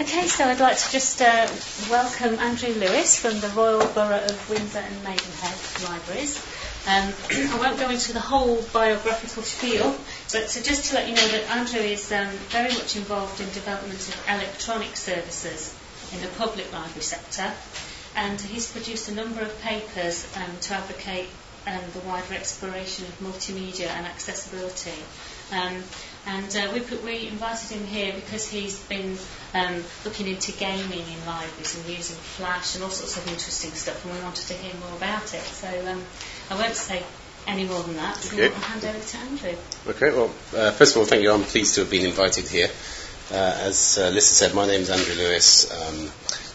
Okay, so I'd like to just uh, welcome Andrew Lewis from the Royal Borough of Windsor and Maidenhead Libraries. Um, I won't go into the whole biographical spiel, but so just to let you know that Andrew is um, very much involved in development of electronic services in the public library sector, and he's produced a number of papers um, to advocate um, the wider exploration of multimedia and accessibility. And uh, we, put, we invited him here because he's been um, looking into gaming in libraries and using Flash and all sorts of interesting stuff, and we wanted to hear more about it. So um, I won't say any more than that. So Okay. I'll hand over to Andrew. Okay, well, uh, first of all, thank you. I'm pleased to have been invited here. Uh, as uh, Lisa said, my name is Andrew Lewis. Um,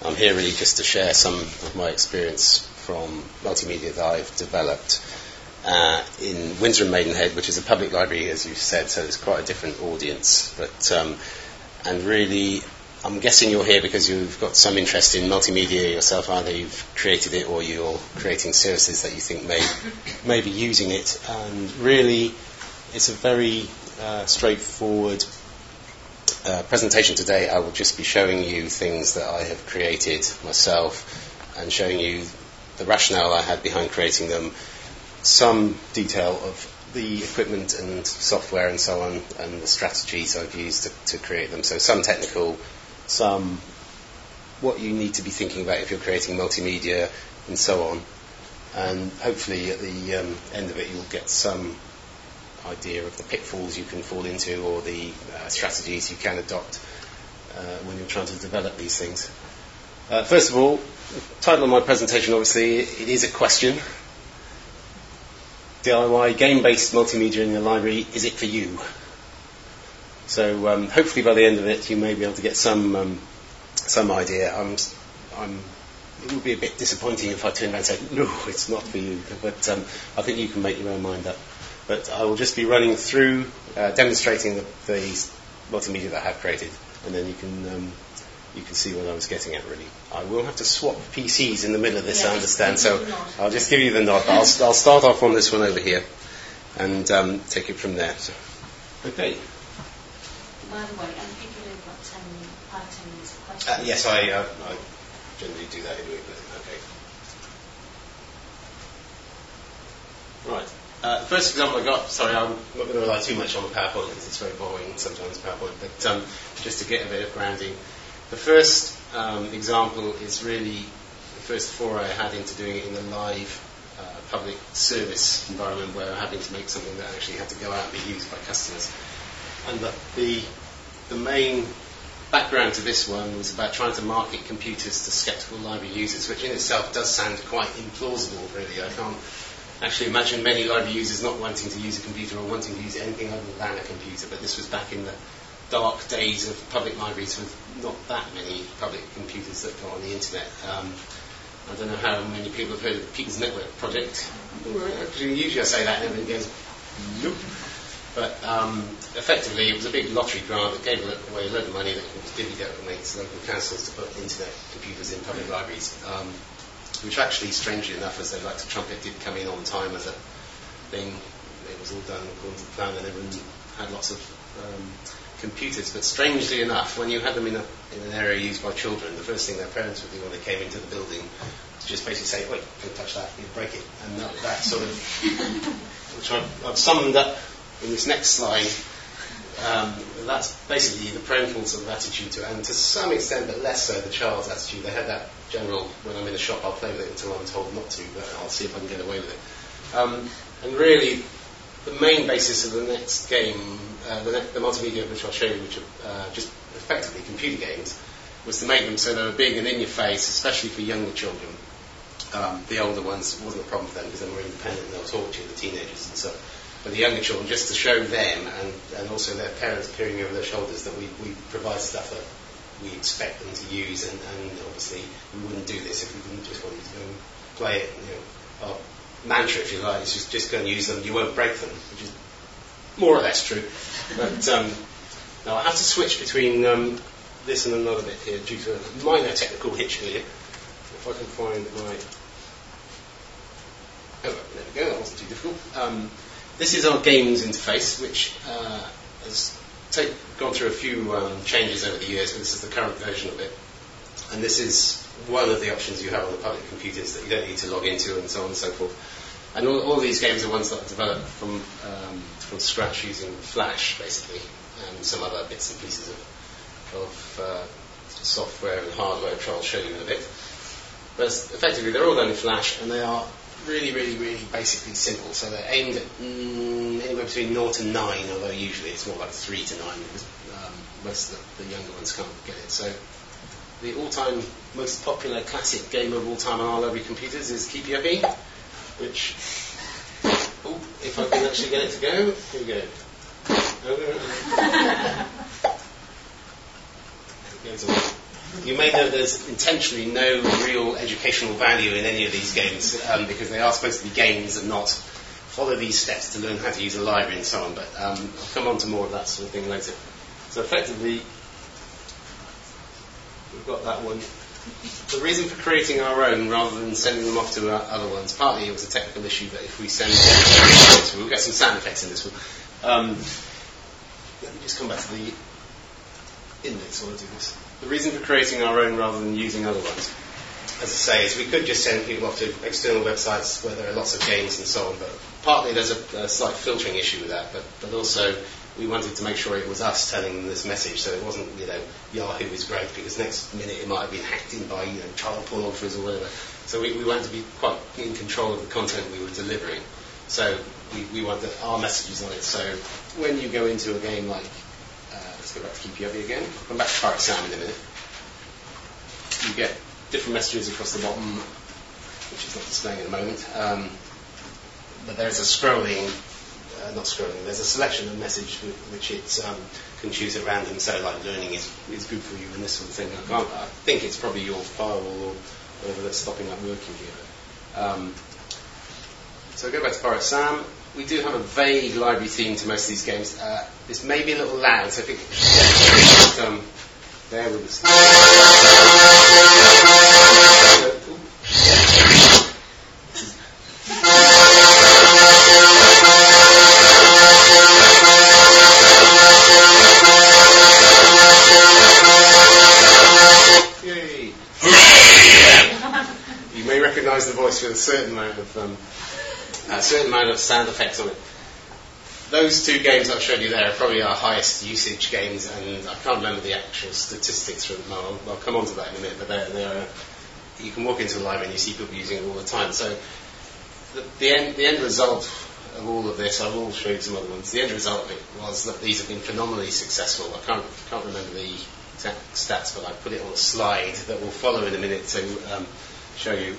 I'm here really just to share some of my experience from multimedia that I've developed uh, in Windsor and Maidenhead, which is a public library, as you said, so it's quite a different audience. But um, and really, I'm guessing you're here because you've got some interest in multimedia yourself. Either you've created it or you're creating services that you think may may be using it. And really, it's a very uh, straightforward uh, presentation today. I will just be showing you things that I have created myself and showing you the rationale I had behind creating them, some detail of the equipment and software and so on, and the strategies I've used to, to create them. So some technical, some what you need to be thinking about if you're creating multimedia and so on. And hopefully at the um, end of it you'll get some idea of the pitfalls you can fall into or the uh, strategies you can adopt uh, when you're trying to develop these things. Uh, first of all, the title of my presentation obviously it is a question. DIY game-based multimedia in your library, is it for you? So um, hopefully by the end of it you may be able to get some um, some idea. I'm, I'm, it would be a bit disappointing if I turned around and said, no, it's not for you. But um, I think you can make your own mind up. But I will just be running through, uh, demonstrating the, the multimedia that I have created, and then you can um, you can see what I was getting at. Really, I will have to swap PCs in the middle of this. I understand. So you the nod. I'll just give you the nod. I'll, I'll start off on this one over here, and um, take it from there. So, okay. By the way, I'm thinking we've got 10, five, 10 minutes of Uh, questions. yes, I, uh, I generally do that anyway, but okay. Right. Uh, the first example I got, sorry, I'm not going to rely too much on the PowerPoint because it's very boring sometimes, PowerPoint, but um, just to get a bit of grounding. The first um, example is really the first foray I had into doing it in a live uh, public service environment where I having to make something that actually had to go out and be used by customers. And the, the, the main background to this one was about trying to market computers to skeptical library users, which in itself does sound quite implausible, really. I can't actually imagine many library users not wanting to use a computer or wanting to use anything other than a computer, but this was back in the dark days of public libraries with not that many public computers that got on the internet. Um, I don't know how many people have heard of the People's Network project. Usually I say that and everyone goes, nope. But um, effectively, it was a big lottery grant that gave away a load of money that was divvied out amongst local councils to put internet computers in public libraries, um, which actually, strangely enough, as they like to trumpet, did come in on time as a thing. It was all done according to plan, and everyone had lots of um, computers. But strangely enough, when you had them in, a, in an area used by children, the first thing their parents would do when they came into the building was just basically say, "Wait, don't touch that, you'll break it," and that, that sort of, which I've, I've summed up in this next slide. Um, that's basically the parental sort of attitude to it, and to some extent, but less so, the child's attitude. They had that general, when I'm in a shop, I'll play with it until I'm told not to, but I'll see if I can get away with it. Um, and really, the main basis of the next game, uh, the, the multimedia which I'll show you, which are uh, just effectively computer games, was to make them so they were big and in your face, especially for younger children. Um, the older ones wasn't a problem for them because they were independent and they'll talk to you, the teenagers and stuff. But the younger children, just to show them and, and also their parents peering over their shoulders that we, we provide stuff that we expect them to use, and, and obviously we wouldn't do this if we didn't just want you to go and play it. You know, our mantra, if you like, is just just go and use them. You won't break them, which is more or less true. But um, now I have to switch between um, this and another bit here due to a minor technical hitch here. If I can find my Oh, there we go, that wasn't too difficult. Um, this is our games interface, which, uh, as take, gone through a few um, changes over the years, but this is the current version of it. And this is one of the options you have on the public computers that you don't need to log into and so on and so forth. And all, all these games are ones that are developed from, um, from scratch using Flash, basically, and some other bits and pieces of, of uh, software and hardware, which I'll show you in a bit. But effectively, they're all done in Flash, and they are really, really, really basically simple. So they're aimed at mm, anywhere between 0 to 9, although usually it's more like 3 to 9 because um, most of the, the, younger ones can't get it. So the all-time most popular classic game of all time on our library computers is Keepy Uppy, which, oh, if I can actually get it to go, here we go. You may know there's intentionally no real educational value in any of these games um, because they are supposed to be games and not follow these steps to learn how to use a library and so on. But um, I'll come on to more of that sort of thing later. So effectively, we've got that one. The reason for creating our own rather than sending them off to other ones, partly it was a technical issue that if we send, we'll get some sound effects in this one. Um, let me just come back to the index while I do this. The reason for creating our own rather than using other ones, as I say, is we could just send people off to external websites where there are lots of games and so on, but partly there's a, a slight filtering issue with that, but, but also we wanted to make sure it was us telling them this message, so it wasn't, you know, Yahoo is great, because next minute it might have been hacked in by, you know, child pornographers or whatever. So we, we wanted to be quite in control of the content we were delivering. So we, we wanted our messages on it. So when you go into a game like Let's go back to Keepy again. Come back to Pirate Sam in a minute. You get different messages across the bottom, which is not displaying at the moment. Um, but there's a scrolling, uh, not scrolling, there's a selection of message which it um, can choose at random. So, like, learning is, is good for you and this sort of thing. I, can't, I think it's probably your firewall or whatever that's stopping that working here. Um, so, go back to Pirate Sam we do have a vague library theme to most of these games. Uh, this may be a little loud, so I think um, bear with us. Certain amount of um, a certain amount of sound effects on it. Those two games I've showed you there are probably our highest usage games, and I can't remember the actual statistics from them. I'll, I'll come on to that in a minute, but they're, they're, you can walk into the library and you see people using it all the time. So the, the, end, the end result of all of this, I will show you some other ones. The end result of it was that these have been phenomenally successful. I can't, can't remember the exact stats, but I put it on a slide that will follow in a minute to um, show you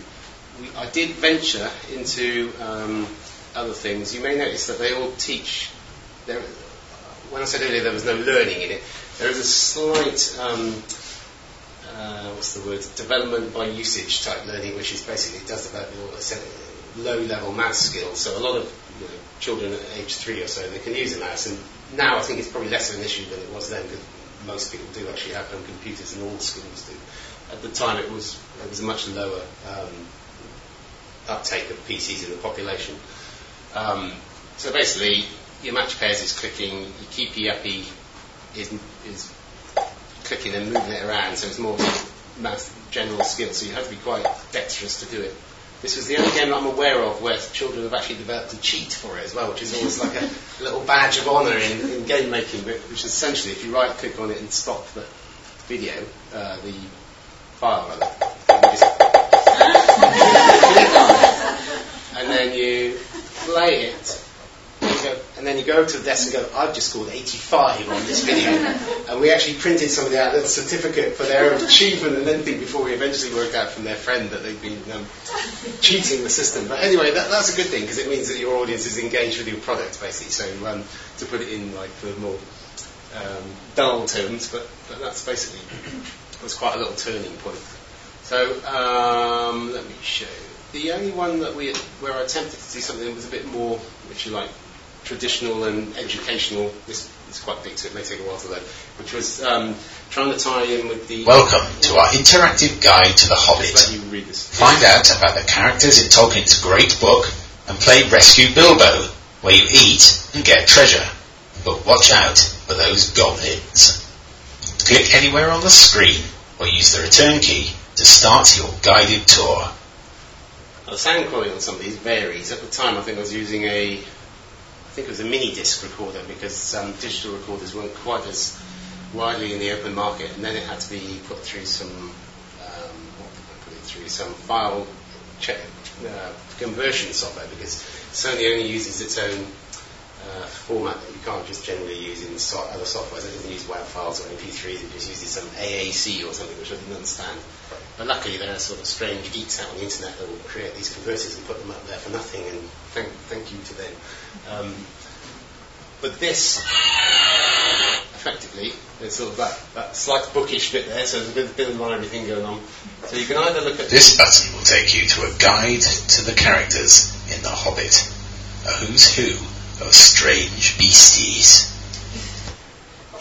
we, I did venture into um, other things. You may notice that they all teach. There, when I said earlier there was no learning in it, there is a slight, um, uh, what's the word, development by usage type learning, which is basically does develop your low-level math skills. So a lot of you know, children at age three or so they can use a mouse, and now I think it's probably less of an issue than it was then because most people do actually have home computers, and all schools do. At the time, it was it was a much lower um, uptake of PCs in the population. Um, so basically, your match pairs is clicking, your keepy uppy is, is clicking and moving it around, so it's more math general skill, so you have to be quite dexterous to do it. This was the only game I'm aware of where children have actually developed a cheat for it as well, which is almost like a little badge of honour in, in, game making, which is essentially if you right click on it and stop the video, uh, the file rather, and then you play it, and, then you go to the desk and go, I've just scored 85 on this video. and we actually printed somebody out a certificate for their achievement and anything before we eventually worked out from their friend that they'd been um, cheating the system. But anyway, that, that's a good thing because it means that your audience is engaged with your product, basically. So um, to put it in like the more um, dull terms, but, but that's basically was quite a little turning point. So um, let me show. The only one that we where I attempted to do something that was a bit more, if you like, traditional and educational. This is quite big, so it may take a while to load. Which was um, trying to tie in with the. Welcome to our interactive guide to the Hobbit. Find out about the characters in Tolkien's great book and play Rescue Bilbo, where you eat and get treasure. But watch out, for those goblins. Click anywhere on the screen or use the return key to start your guided tour. Now, the sound quality on some of these varies. At the time, I think I was using a, I think it was a mini disc recorder because um, digital recorders weren't quite as widely in the open market, and then it had to be put through some, um, what did I put it through? Some file check, uh, conversion software because Sony only uses its own uh, format that you can't just generally use in so- other software. It doesn't use WAV files or MP3s, it just uses some AAC or something which I didn't understand. But luckily there are sort of strange geeks out on the internet that will create these converters and put them up there for nothing, and thank, thank you to them. Um, but this, effectively, there's sort of that, that slight bookish bit there, so there's a bit, of bit of library thing going on. So you can either look at... This button will take you to a guide to the characters in The Hobbit, a who's who of strange beasties.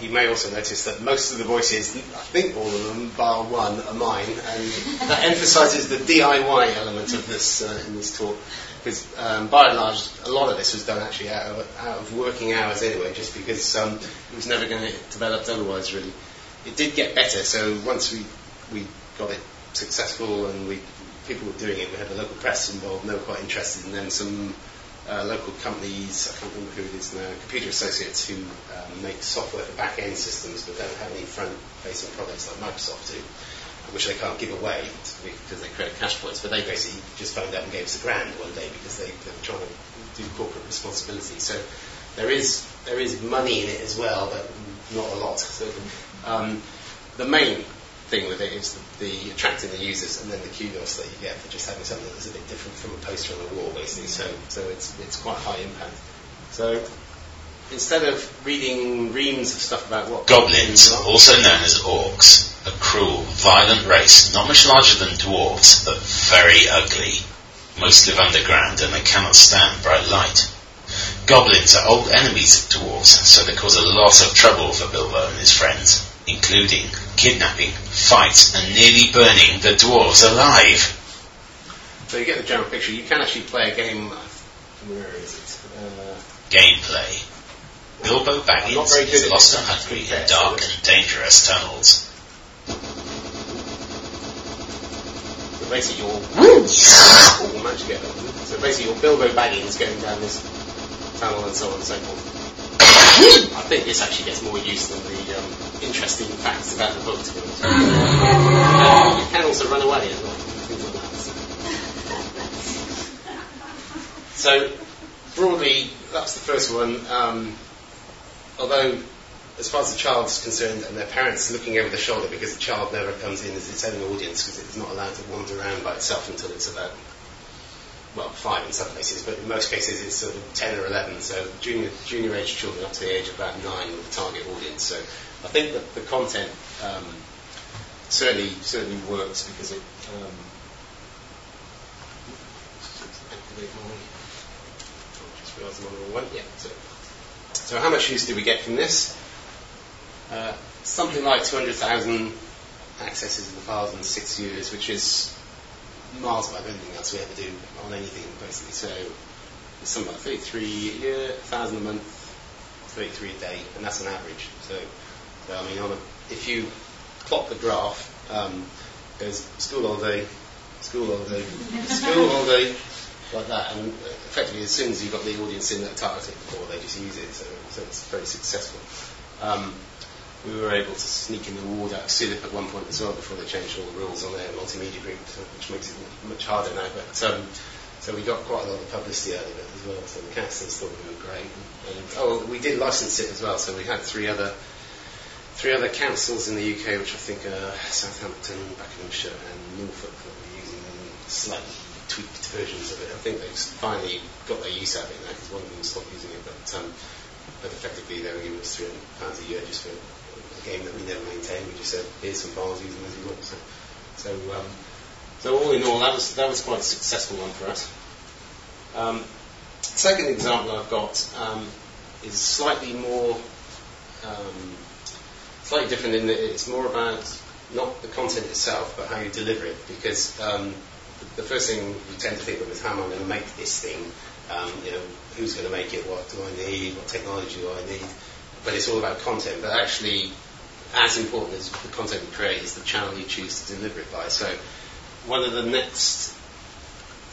You may also notice that most of the voices, I think all of them, bar one, are mine, and that emphasises the DIY element of this uh, in this talk. Because um, by and large, a lot of this was done actually out of, out of working hours anyway, just because um, it was never going to get developed otherwise. Really, it did get better. So once we we got it successful and we people were doing it, we had the local press involved, they were quite interested, and then some uh, local companies, I can't remember who it is now, Computer Associates, who um, make software for back-end systems but don't have any front-facing products like Microsoft do, which they can't give away because they create cash points. But they basically just phoned up and gave us a grand one day because they, they were trying to do corporate responsibility. So there is there is money in it as well, but not a lot. So, um, the main thing with it is the, the, attracting the users and then the kudos that you get for just having something that's a bit different from a poster on a wall, basically. So, so it's, it's quite high impact. So instead of reading reams of stuff about what goblins, also known as orcs, a cruel, violent race, not much larger than dwarves, but very ugly. Most live underground and they cannot stand bright light. Goblins are old enemies of dwarves, so they cause a lot of trouble for Bilbo and his friends, including kidnapping, fights, and nearly burning the dwarves alive. So you get the general picture. You can actually play a game. Where is it? Uh, Gameplay. Bilbo Baggins is lost and hungry in dark and dangerous tunnels. So basically, you're all match together. So basically, you're Bilbo Baggins going down this tunnel and so on and so forth. I think this actually gets more use than the um, interesting facts about the book. To be honest. Uh, you can also run away as well. Things like that. So broadly, that's the first one. Um, although, as far as the child is concerned, and their parents looking over the shoulder because the child never comes in as its own audience because it's not allowed to wander around by itself until it's about well, five in some cases, but in most cases it's sort of 10 or 11, so junior, junior age children up to the age of about nine with the target audience. So I think that the content um, certainly certainly works because it um, so how much use do we get from this? Uh, something like 200,000 accesses of the files in six years, which is miles above anything else we ever do on anything, basically. So it's something like 33 a year, 1,000 a month, 33 a day, and that's an average. So, so I mean, on a, if you plot the graph, um, there's school all day, school all day, school all day, like that, and effectively as soon as you've got the audience in that targeted for, they just use it, so, so it's very successful. Um, we were able to sneak in the award at CILIP at one point as well before they changed all the rules on their multimedia group, which makes it much harder now. But um, so we got quite a lot of publicity out of it as well. So the casters thought we were great. And, and, oh, we did license it as well. So we had three other three other councils in the UK, which I think are Southampton, Buckinghamshire, and Norfolk, that were using slightly tweaked versions of it. I think they've finally got their use out of it now because one of them stopped using it, but. Um, but effectively they were giving us three hundred pounds a year just for game that we never maintained. We just said, here's some files, use them as you want. So, so, um, so all in all, that was that was quite a successful one for us. Um, second example I've got um, is slightly more, um, slightly different in that it's more about not the content itself, but how you deliver it. Because um, the first thing you tend to think of is how am I going to make this thing? Um, you know, who's going to make it? What do I need? What technology do I need? but it's all about content. But actually, as important as the content you create is the channel you choose to deliver it by. So one of the next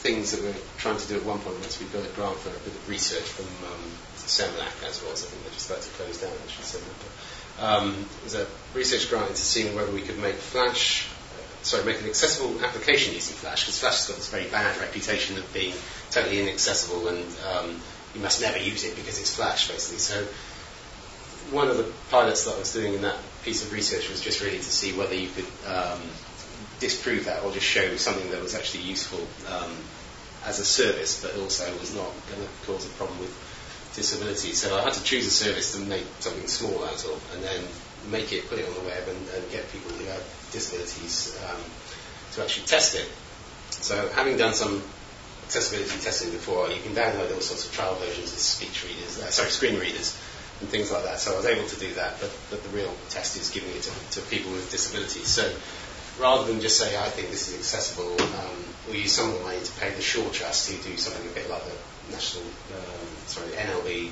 things that we're trying to do at one point once we've got a grant for a bit of research from um, as well, so I think they're just about to close down actually. So, um, there's a research grant into seeing whether we could make Flash, uh, sorry, make an accessible application using Flash, because Flash has got this very bad reputation of being totally inaccessible and um, you must never use it because it's Flash, basically. So one of the pilots that I was doing in that piece of research was just really to see whether you could um, disprove that or just show something that was actually useful um, as a service, but also was not going to cause a problem with disability. So I had to choose a service to make something small out of, and then make it, put it on the web, and, and get people who have disabilities um, to actually test it. So having done some accessibility testing before, you can download all sorts of trial versions of speech readers, uh, sorry, screen readers, and things like that. So I was able to do that, but, but the real test is giving it to, to people with disabilities. So rather than just say, I think this is accessible, um, we use some of the money to pay the Shaw Trust to do something a bit like the national, um, sorry, the NLB,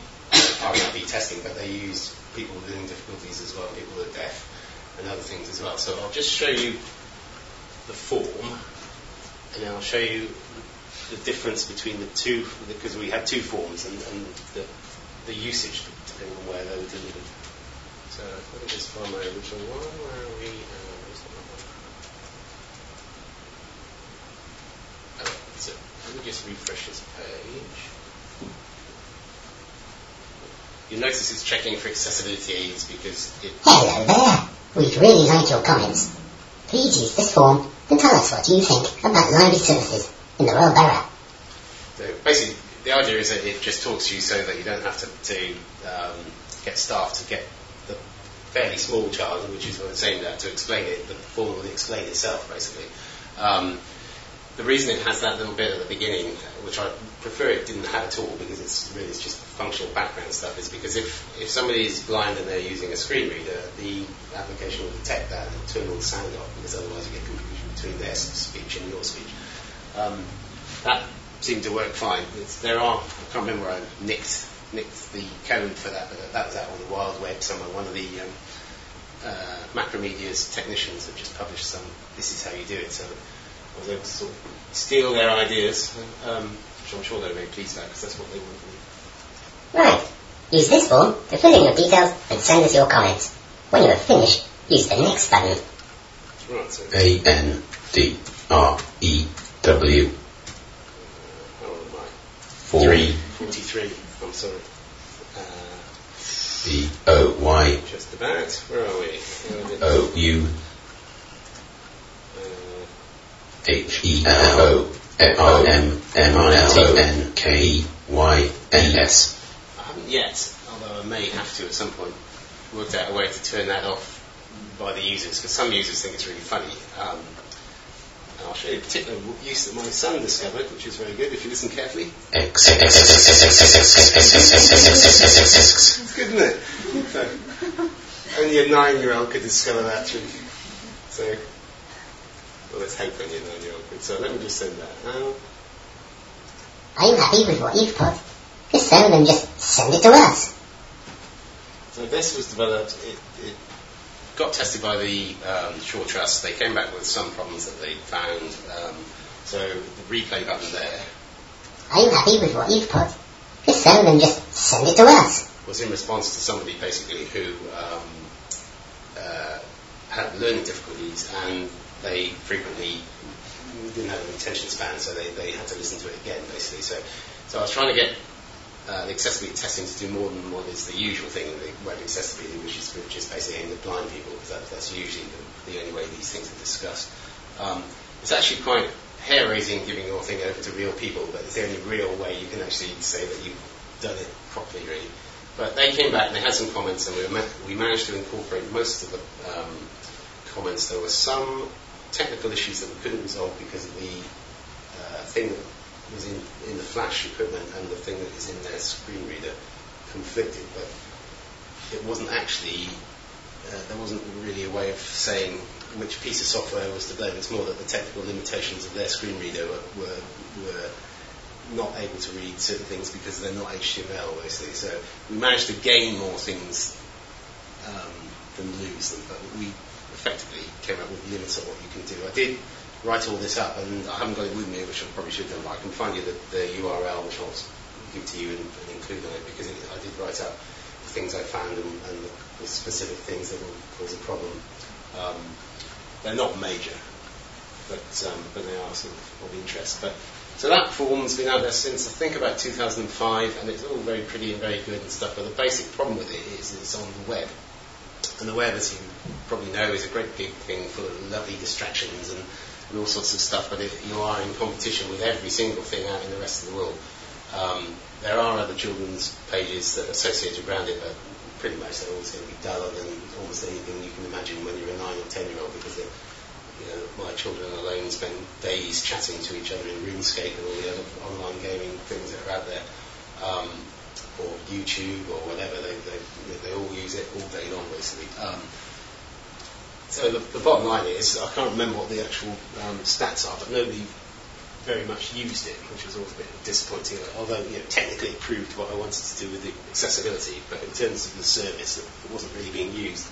RNIB testing, but they use people with learning difficulties as well, people who are deaf, and other things as well. So I'll just show you the form, and then I'll show you the difference between the two, because we had two forms, and, and the, the usage depending on where they were delivered. So let me just find my original one. Where are we? Uh, oh, so let me just refresh this page. You'll notice it's checking for accessibility aids because it. Hello there. We'd really like your comments. Please use this form and tell us what you think about library services in the Royal Borough. So basically, the idea is that it just talks to you so that you don't have to, to um, get staff to get the fairly small child, which is what it's aimed at, to explain it. The form will explain itself, basically. Um, the reason it has that little bit at the beginning, which I prefer it didn't have at all because it's really just functional background stuff, is because if, if somebody is blind and they're using a screen reader, the application will detect that and turn all the sound off because otherwise you get confusion between their speech and your speech. Um, that seemed to work fine. It's, there are, I can't remember where I nicked, nicked the code for that, but that was out on the wild web somewhere. One of the um, uh, Macromedia's technicians have just published some, this is how you do it. So I was able to sort of steal their ideas, um, which I'm sure they're very pleased about because that's what they wanted. Right. Use this form to fill in your details and send us your comments. When you have finished, use the next button. Right, so A N D R E W how old am I? Four 43, I'm sorry. Uh, B O Y just about. Where are we? Where is it? O U Uh, H E L O R M M I T N K E Y N S. I haven't yet, although I may have to at some point, worked out a way to turn that off by the users, because some users think it's really funny. Um, and I'll show you a particular use that my son discovered, which is very good if you listen carefully. X. it's good, isn't it? Only a nine year old could discover that trick. So, well, let's hope only a nine year old could. So, let me just send that now. you happy with what you've put. Just send just send it to us. So, this was developed, it, it got tested by the um, Shaw Trust. They came back with some problems that they found. Um, so the replay button there Are you happy with what you've put? If so, then just send it to us. was in response to somebody basically who um, uh, had learning difficulties and they frequently didn't have an attention span, so they, they had to listen to it again basically. So, so I was trying to get uh, the accessibility testing to do more than what is the usual thing in the web accessibility, which is, which is basically aimed at blind people, because that, that's usually the, the only way these things are discussed. Um, it's actually quite hair raising giving your thing over to real people, but it's the only real way you can actually say that you've done it properly, really. But they came back and they had some comments, and we, ma- we managed to incorporate most of the um, comments. There were some technical issues that we couldn't resolve because of the uh, thing that was in, in the flash equipment and the thing that is in their screen reader conflicted, but it wasn't actually, uh, there wasn't really a way of saying which piece of software was to blame. It's more that the technical limitations of their screen reader were, were, were not able to read certain things because they're not HTML, basically. So we managed to gain more things um, than lose them. But we effectively came up with limits on what you can do. I did write all this up, and I haven't got it with me, which I probably should have. But I can find you the, the URL, which I'll give to you and, and include on it, because it, I did write up the things I found and, and the, the specific things that will cause a problem. Um, they're not major, but um, but they are sort of of interest. But so that form's been out there since I think about 2005, and it's all very pretty and very good and stuff. But the basic problem with it is it's on the web, and the web, as you probably know, is a great big thing full of lovely distractions and, and all sorts of stuff. But you are in competition with every single thing out in the rest of the world. Um, there are other children's pages that are associated around it, but pretty much they're always going to be duller than almost anything you can imagine when you're a nine or ten year old because you know, my children alone spend days chatting to each other in RuneScape and all the other online gaming things that are out there, um, or YouTube or whatever. They, they, they all use it all day long, basically. Um, so the, the bottom line is, I can't remember what the actual um, stats are, but nobody very much used it, which was always a bit disappointing. Although you know, technically it proved what I wanted to do with the accessibility, but in terms of the service, it wasn't really being used.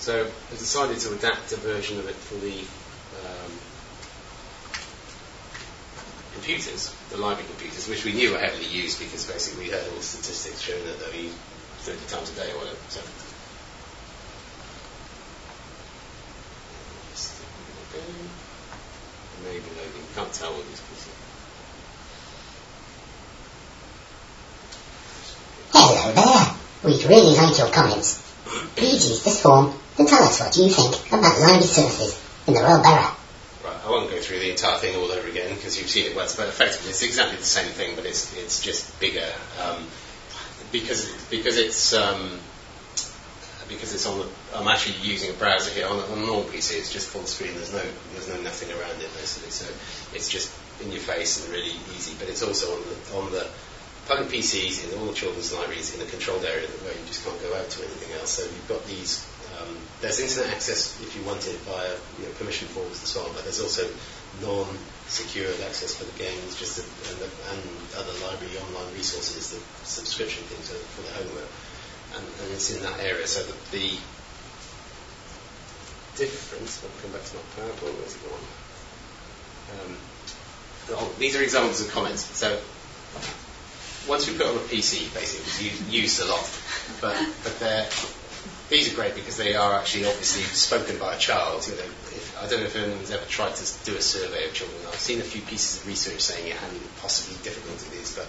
So I decided to adapt a version of it for the um, computers, the library computers, which we knew were heavily used because basically we had all the statistics showing that they're used 30 times a day or whatever. So. Maybe loading. Can't tell what pieces. Hello there. We'd really like your comments. Please use this form to tell us what you think about library services in the Royal Borough. Right, I won't go through the entire thing all over again because you've seen it once, but effectively it's exactly the same thing, but it's it's just bigger um, because because it's um, because it's on the. I'm actually using a browser here on, on a normal PC. It's just full screen. There's no there's no nothing around it basically, so it's just in your face and really easy. But it's also on the on the public PCs in all the children's libraries in a controlled area where you just can't go out to anything else. So you've got these. Um, there's internet access if you want it via you know, permission forms and so on, but there's also non-secured access for the games, just the, and, the, and other library online resources, the subscription things for the homework, and, and it's in that area. So the, the difference. I'll come back to my PowerPoint. Where's it gone? Um, oh, these are examples of comments. So once we put on a PC, basically, it was used, a lot. But, but these are great because they are actually obviously spoken by a child. You know, if, I don't know if anyone's ever tried to do a survey of children. I've seen a few pieces of research saying it how possibly difficult it is, but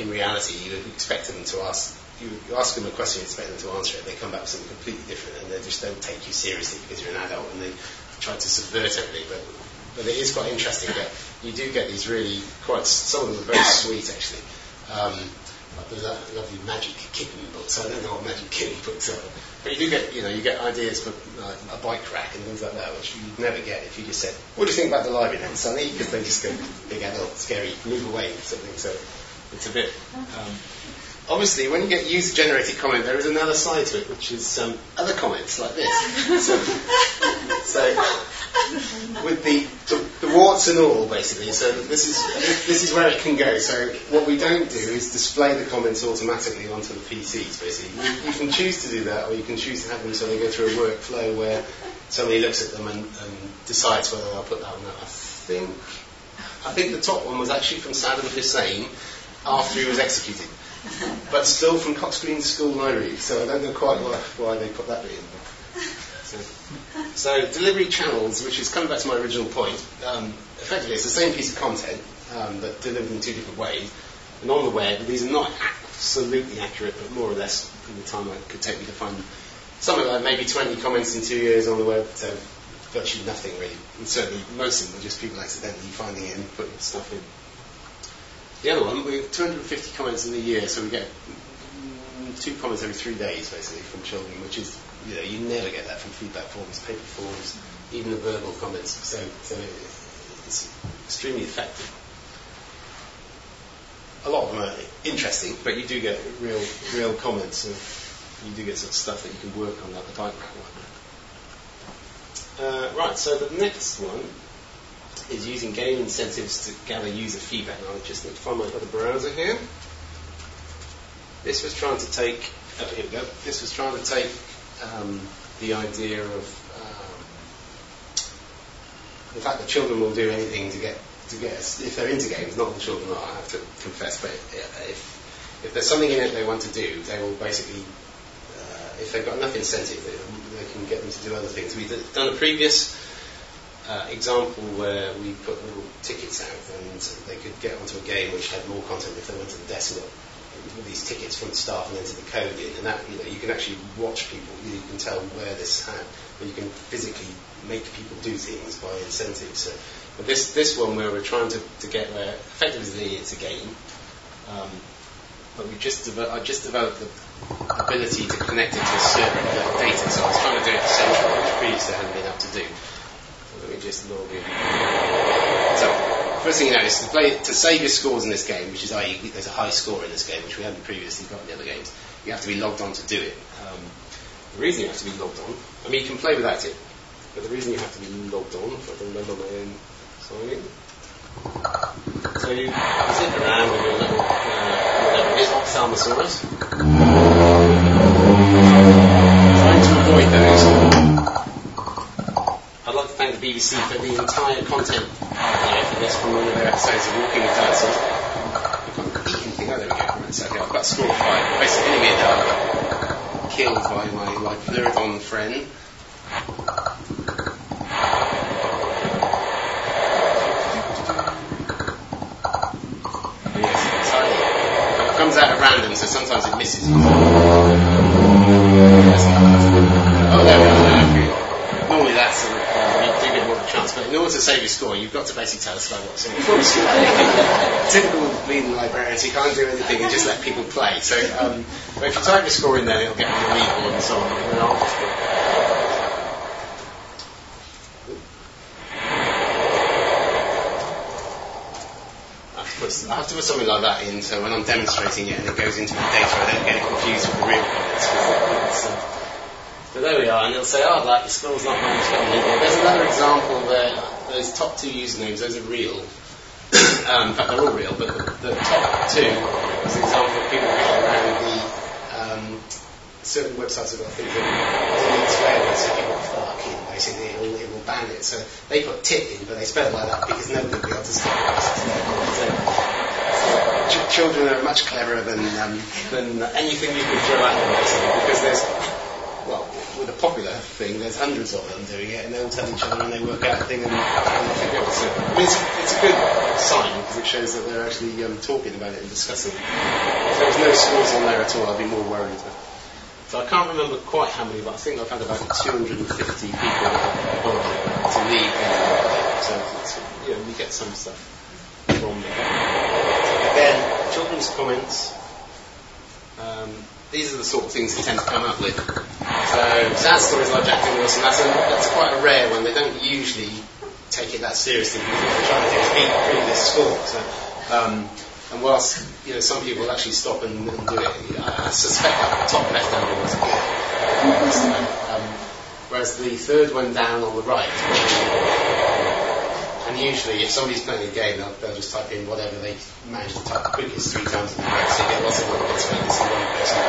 in reality, you would expect them to ask. You, ask them a question, you expect them to answer it. They come back with something completely different, and they just don't take you seriously because you're an adult, and they try to subvert everything. But but it is quite interesting that you do get these really quite. Some of them are very sweet actually. Um, like the lo- lovely magic kitten books. I don't know what magic kitten books are, but you do get, you know, you get ideas for like, a bike rack and things like that, which you'd never get if you just said, "What do you think about the library then, Sonny?" Because they just go, "Big adult, scary, move away," or something. So it's a bit. Um, obviously, when you get user-generated comment, there is another side to it, which is um, other comments like this. so, so with the, the, the warts and all, basically. So this is this is where it can go. So what we don't do is display the comments automatically onto the PCs. Basically, you, you can choose to do that, or you can choose to have them so they go through a workflow where somebody looks at them and, and decides whether they'll put that on. I think I think the top one was actually from Saddam Hussein after he was executed, but still from Cox Green School Library. So I don't know quite why, why they put that bit in. So, so delivery channels, which is coming back to my original point, um, effectively it's the same piece of content um, but delivered in two different ways. And on the web, these are not absolutely accurate, but more or less in the time it could take me to find something like maybe 20 comments in two years on the web, so virtually nothing really. And certainly most of them are just people accidentally finding it and putting stuff in. The other one, we have 250 comments in a year, so we get two comments every three days basically from children, which is you know, you never get that from feedback forms, paper forms, even the verbal comments. So, so it's extremely effective. A lot of them are interesting, but you do get real, real comments, and you do get sort of stuff that you can work on, like the rack one. Uh, right, so the next one is using game incentives to gather user feedback. Now, I just need to find my other browser here. This was trying to take, oh, here we go. This was trying to take um, the idea of um, the fact that children will do anything to get to get if they're into games. Not all children are, I have to confess, but if if there's something in it they want to do, they will basically uh, if they've got enough incentive, they, they, can get them to do other things. We've done a previous uh, example where we put little tickets out and they could get onto a game which had more content if they went to the decimal. got these tickets from the staff and entered the code in, and that you know you can actually watch people. You can tell where this had, but you can physically make people do things by incentives. So, but this this one where we're trying to, to get where effectively it's a game, um, but we just devel- I just developed the ability to connect it to a server and data. So I was trying to do it centrally, which previously I hadn't been able to do. Just log in. So first thing you know is to play to save your scores in this game, which is i.e. there's a high score in this game, which we haven't previously got in the other games. You have to be logged on to do it. Um, the reason you have to be logged on, I mean you can play without it, but the reason you have to be logged on, if I can remember my own sign. So you zip around with your little, uh, whatever it is. Trying to avoid those. Like thank the BBC for the entire content here for this from one of their episodes of Walking with Dinosaurs. We I've got five. Basically, enemy at killed by my, my Pleurodon friend. Yes. It comes out at random, so sometimes it misses. Oh, there we go. Normally that's uh, get more of a chance, but in order to save your score, you've got to basically tell us about what's in it. Typical leading librarians, you can't do anything and just let people play. So um, but if you type your score in there, it'll get on the leaderboard and so on. And then I'll just. I have to put- I have to put something like that in, so when I'm demonstrating it and it goes into my data, I don't get it confused with the real comments. but there we are, and it'll say, oh, like, your score's not managed the leaderboard. There's another example where those top two usernames, those are real. um, in fact, they're all real, but the, the top two is an example of people getting around the um, certain websites have got things that swear words, so people fucking basically it will, it will ban it. So they put tit in, but they spell it like that because nobody will be able to spell it. So, ch- children are much cleverer than um, than anything you can throw at them basically because there's well, with a popular thing, there's hundreds of them doing it, and they all tell each other and they work out a thing and, and off it goes. So, I mean, it's, it's a good sign because it shows that they're actually um, talking about it and discussing. If there was no scores on there at all, I'd be more worried. So I can't remember quite how many, but I think I've had about 250 people to. Anyway. So it's, you know, we get some stuff from there. Again, children's comments. Um, these are the sort of things they tend to come up with. So sad stories like Jacqueline Wilson, that's, a, that's quite a rare one. They don't usually take it that seriously because what they're trying to do is beat the previous score. So, um, and whilst you know some people actually stop and, and do it, I, suspect that the top left hand one was good. So, um, whereas the third one down on the right, and usually if somebody's playing a game, they'll, they'll just type in whatever they manage to type quickest three times in the row, so you get lots of little bits where this is one person.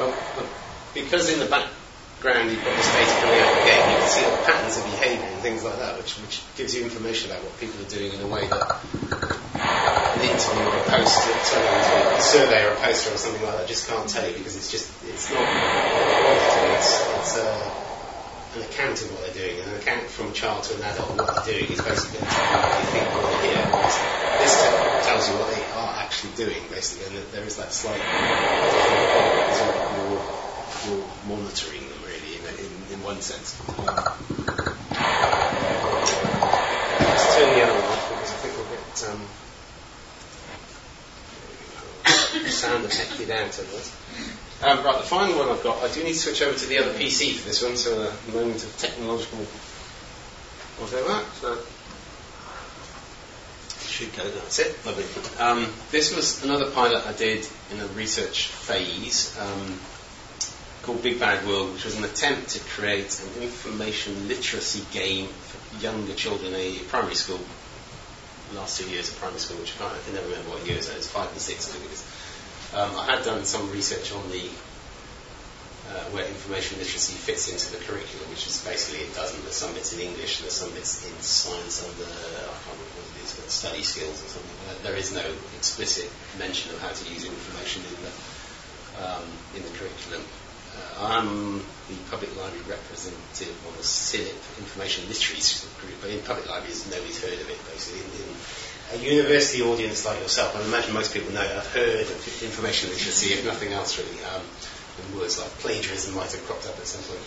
But, but because in the background you've got this data coming out of the game, you can see the patterns of behaviour and things like that, which, which gives you information about what people are doing in a way that an intern or a poster, sorry, a survey or a poster or something like that just can't tell you because it's just, it's not it's, it's uh, an account of what they're doing. And an account from a child to an adult, what they're doing is basically going to tell you what they think what they this tells you what they are actually doing, basically, and there is that slight you're, you're, monitoring them really in, in, in one sense. Let's turn the other one because I think we'll get um, sound affected out of it. Um, right, the final one I've got, I do need to switch over to the other PC for this one, so a moment of technological whatever. So should go, that's it, lovely. Um, this was another pilot I did in a research phase um, called Big Bad World, which was an attempt to create an information literacy game for younger children in a primary school. Last two years of primary school, which I, can't, I can never remember what years it was, five and six, I think it is. Um, I had done some research on the uh, where information literacy fits into the curriculum, which is basically it doesn't. There's some bits in English, there's some bits in science under, I can't remember what it is, but study skills or something. There is no explicit mention of how to use information in the, um, in the curriculum. Uh, I'm the public library representative on the CILIP Information Literacy Group, but in public libraries, nobody's heard of it, basically. In, in a university audience like yourself, I imagine most people know, I've heard of information literacy, if nothing else, really. Um, and words like plagiarism might have cropped up at some point.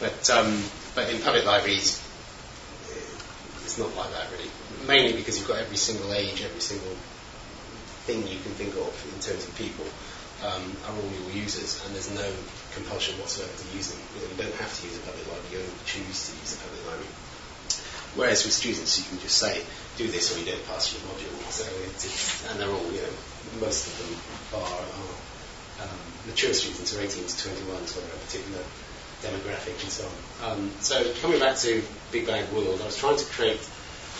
But, um, but in public libraries, it's not like that, really. Mainly because you've got every single age, every single thing you can think of in terms of people um, are all your users, and there's no compulsion whatsoever to use them. You, know, you don't have to use a public library, you only choose to use a public library. Whereas with students, you can just say, do this or you don't pass your module. So it's, and they're all, you know, most of them are, are um, mature students are 18 to 21, so they're a particular demographic and so on. Um, so coming back to Big Bad World, I was trying to create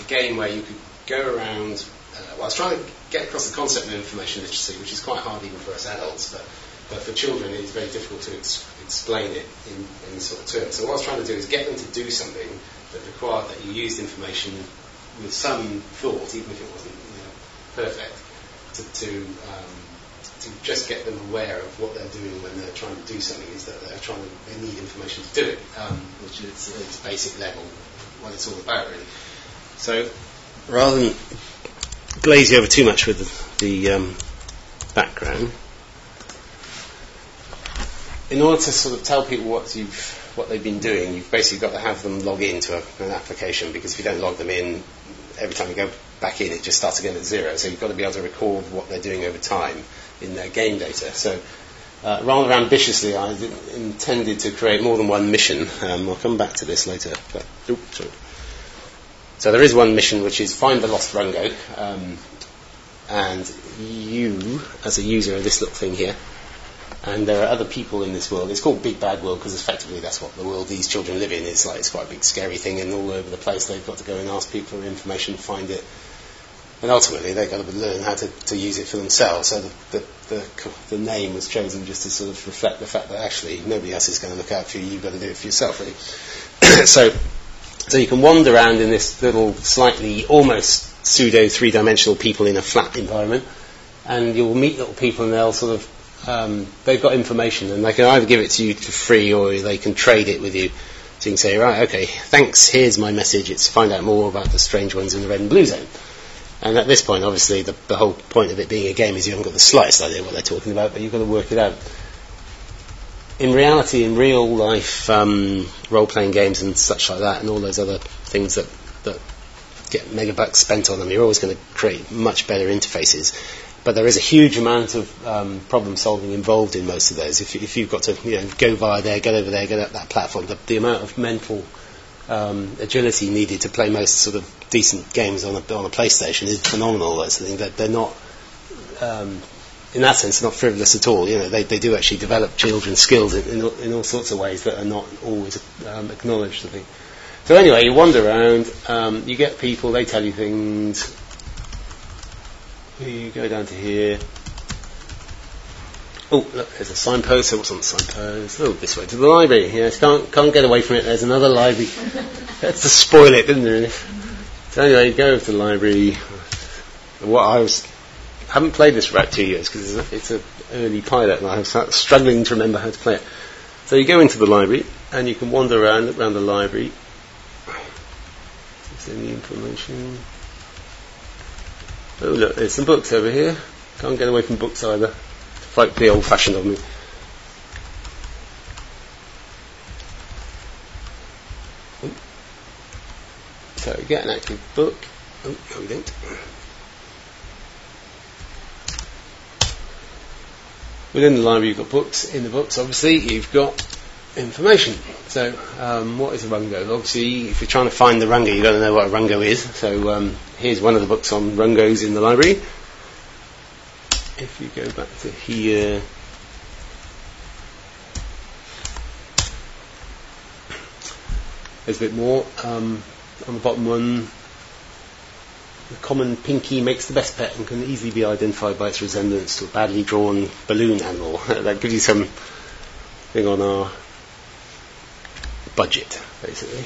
a game where you could go around. Uh, well, I was trying to get across the concept of information literacy, which is quite hard even for us adults, but, but for children it is very difficult to ex- explain it in, in sort of terms. So what I was trying to do is get them to do something that required that you used information with some thought, even if it wasn't you know, perfect, to, to, um, to just get them aware of what they're doing when they're trying to do something is that they're trying to, they need information to do it, um, which is its basic level, what it's all about really. So rather than glaze over too much with the, the um, background, in order to sort of tell people what you've what they've been doing, you've basically got to have them log into an application because if you don't log them in, every time you go back in, it just starts again at zero. So you've got to be able to record what they're doing over time in their game data. So uh, rather ambitiously, I intended to create more than one mission. Um, I'll come back to this later. But, oops, sorry. So there is one mission which is find the lost Rungo, um, and you, as a user of this little thing here, and there are other people in this world. It's called Big Bad World because effectively that's what the world these children live in. It's like it's quite a big, scary thing, and all over the place they've got to go and ask people for information, find it, and ultimately they've got to learn how to, to use it for themselves. So the, the, the, the name was chosen just to sort of reflect the fact that actually nobody else is going to look out for you. You've got to do it for yourself, really. so, so you can wander around in this little, slightly, almost pseudo three-dimensional people in a flat environment, and you'll meet little people, and they'll sort of um, they've got information and they can either give it to you for free or they can trade it with you. So you can say, right, okay, thanks, here's my message, it's find out more about the strange ones in the red and blue zone. And at this point, obviously, the, the whole point of it being a game is you haven't got the slightest idea what they're talking about, but you've got to work it out. In reality, in real life um, role playing games and such like that, and all those other things that, that get megabucks spent on them, you're always going to create much better interfaces but there is a huge amount of um, problem solving involved in most of those. If, if, you've got to you know, go via there, get over there, get up that platform, the, the amount of mental um, agility needed to play most sort of decent games on a, on a PlayStation is phenomenal. That's the thing that they're not, um, in that sense, not frivolous at all. You know, they, they do actually develop children's skills in, in, in all sorts of ways that are not always um, acknowledged. I think. So anyway, you wander around, um, you get people, they tell you things you go down to here. Oh, look, there's a signpost. So what's on the signpost? Oh, this way to the library. Yes, can't can't get away from it. There's another library. That's to spoil it, didn't it? So anyway, you go to the library. What I was haven't played this for about two years because it's an early pilot, and I was struggling to remember how to play it. So you go into the library and you can wander around around the library. Is there any information? Oh look, there's some books over here. Can't get away from books either. Quite the old fashioned of me. Oh. So get an active book. Oh, no we don't. Within the library you've got books. In the books obviously you've got information. So, um, what is a rungo? Obviously, if you're trying to find the rungo, you've got to know what a rungo is. So, um, here's one of the books on rungos in the library. If you go back to here, there's a bit more. Um, on the bottom one, the common pinky makes the best pet and can easily be identified by its resemblance to a badly drawn balloon animal. that gives you some thing on our budget, basically.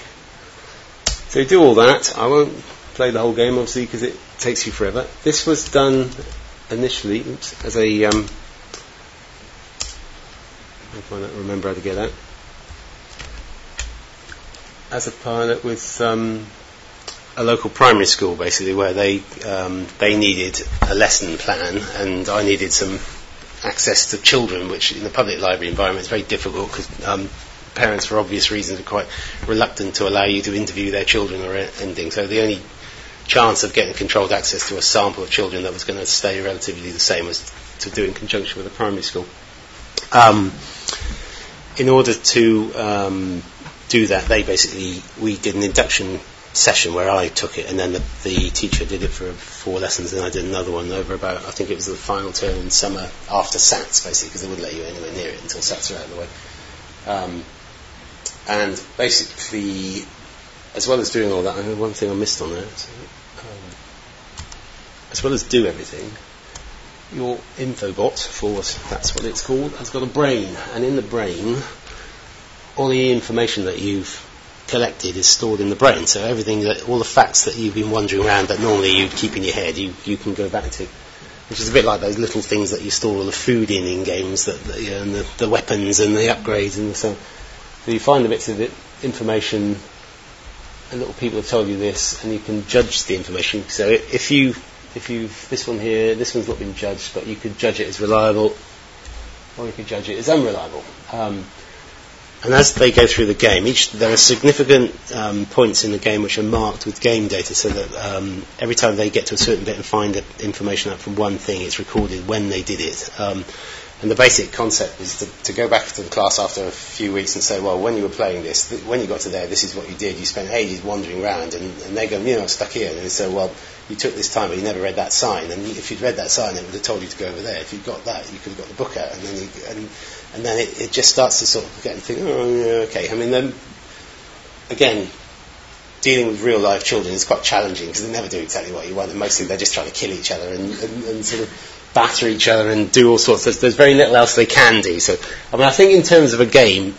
So you do all that. I won't play the whole game, obviously, because it takes you forever. This was done initially oops, as a. Um, I can't remember how to get that. As a pilot with um, a local primary school, basically, where they um, they needed a lesson plan, and I needed some access to children, which in the public library environment is very difficult because um, parents, for obvious reasons, are quite reluctant to allow you to interview their children or anything. So the only chance of getting controlled access to a sample of children that was going to stay relatively the same was to do in conjunction with a primary school. Um, in order to um, do that, they basically we did an induction session where I took it, and then the, the teacher did it for four lessons, and I did another one over about I think it was the final term in summer after SATs, basically, because they wouldn't let you anywhere near it until SATs were out of the way. Um, and basically, as well as doing all that, I know one thing I missed on that, um, as well as do everything, your infobot, for that's what it's called, has got a brain, and in the brain, all the information that you've collected is stored in the brain. So everything that, all the facts that you've been wandering around that normally you'd keep in your head, you, you can go back to. Which is a bit like those little things that you store all the food in in games, that, that you know, and the, the weapons and the upgrades and so. So you find the bits of the information, and little people have told you this, and you can judge the information. So if you if you this one here, this one's not been judged, but you could judge it as reliable, or you could judge it as unreliable. Um, and as they go through the game, each there are significant um, points in the game which are marked with game data, so that um, every time they get to a certain bit and find information out from one thing, it's recorded when they did it. And the basic concept is to, to, go back to the class after a few weeks and say, well, when you were playing this, th- when you got to there, this is what you did. You spent ages wandering around, and, and they go, you know, I'm stuck here. And they say, well, you took this time, but you never read that sign. And if you'd read that sign, it would have told you to go over there. If you'd got that, you could have got the book out. And then, you, and, and then it, it just starts to sort of get and think, oh, yeah, okay. I mean, then, again, dealing with real life children is quite challenging because they never do exactly what you want, and mostly they're just trying to kill each other and, and, and sort of batter each other and do all sorts. There's, there's very little else they can do. So, I mean, I think in terms of a game,